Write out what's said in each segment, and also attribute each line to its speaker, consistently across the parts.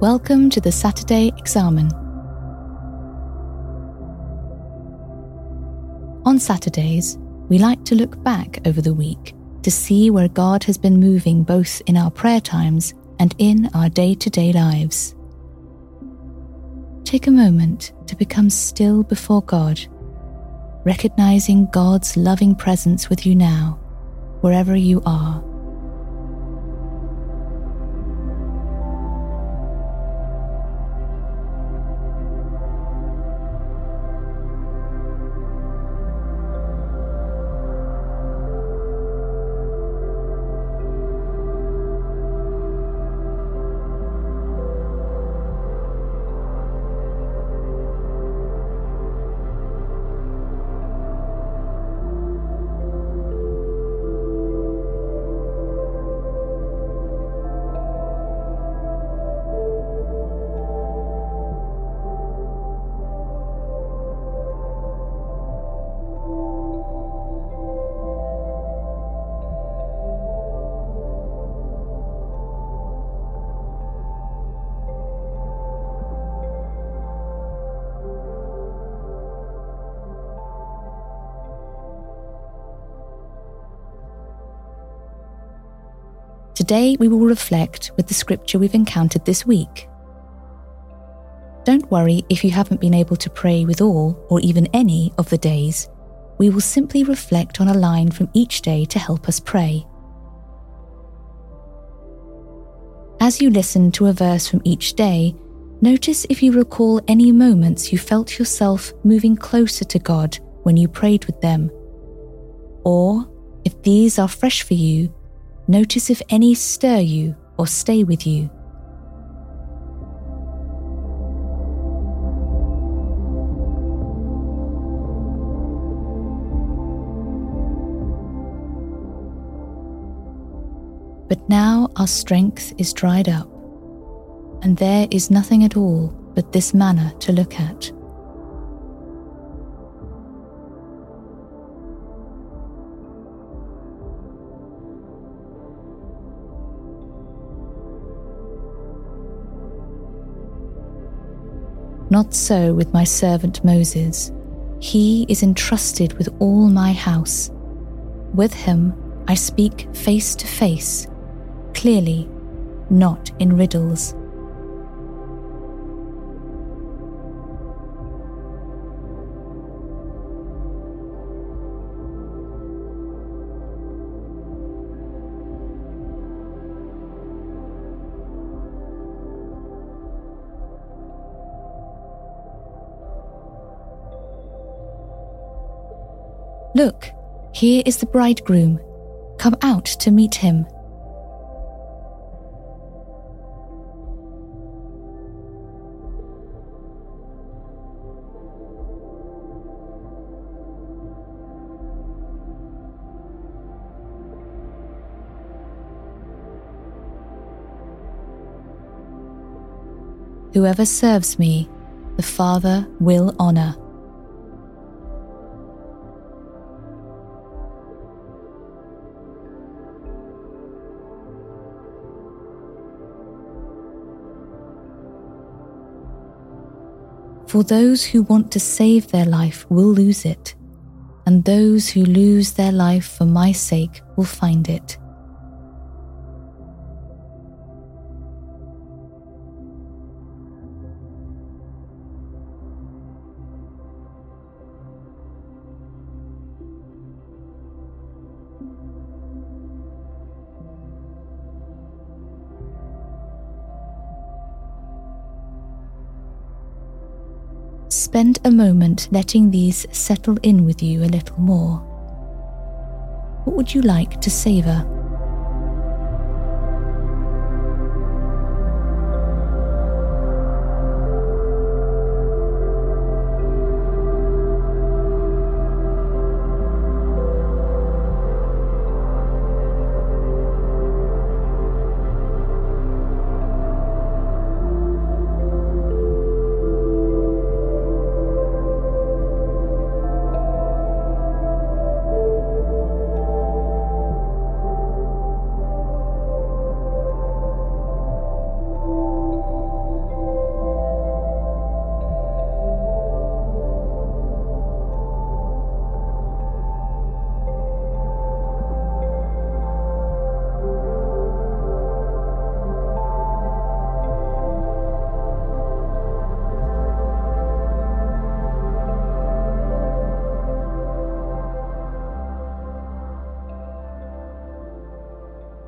Speaker 1: Welcome to the Saturday Examen. On Saturdays, we like to look back over the week to see where God has been moving both in our prayer times and in our day to day lives. Take a moment to become still before God, recognizing God's loving presence with you now, wherever you are. Today we will reflect with the scripture we've encountered this week. Don't worry if you haven't been able to pray with all or even any of the days. We will simply reflect on a line from each day to help us pray. As you listen to a verse from each day, notice if you recall any moments you felt yourself moving closer to God when you prayed with them. Or, if these are fresh for you, Notice if any stir you or stay with you. But now our strength is dried up, and there is nothing at all but this manna to look at. Not so with my servant Moses. He is entrusted with all my house. With him I speak face to face, clearly, not in riddles. Look, here is the bridegroom. Come out to meet him. Whoever serves me, the Father will honour. For those who want to save their life will lose it, and those who lose their life for my sake will find it. Spend a moment letting these settle in with you a little more. What would you like to savour?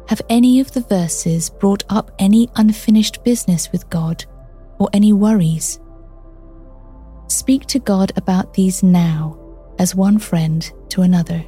Speaker 1: Have any of the verses brought up any unfinished business with God or any worries? Speak to God about these now as one friend to another.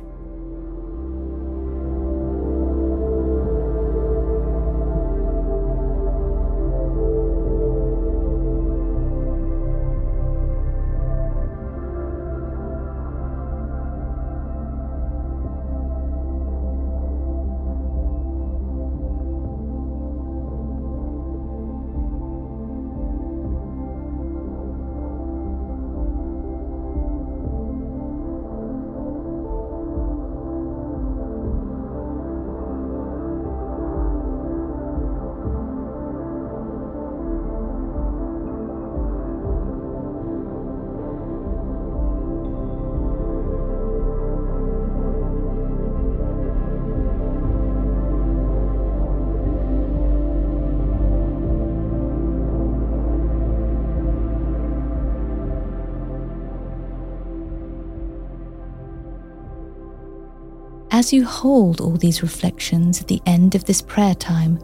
Speaker 1: As you hold all these reflections at the end of this prayer time,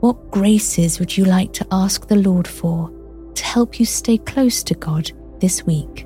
Speaker 1: what graces would you like to ask the Lord for to help you stay close to God this week?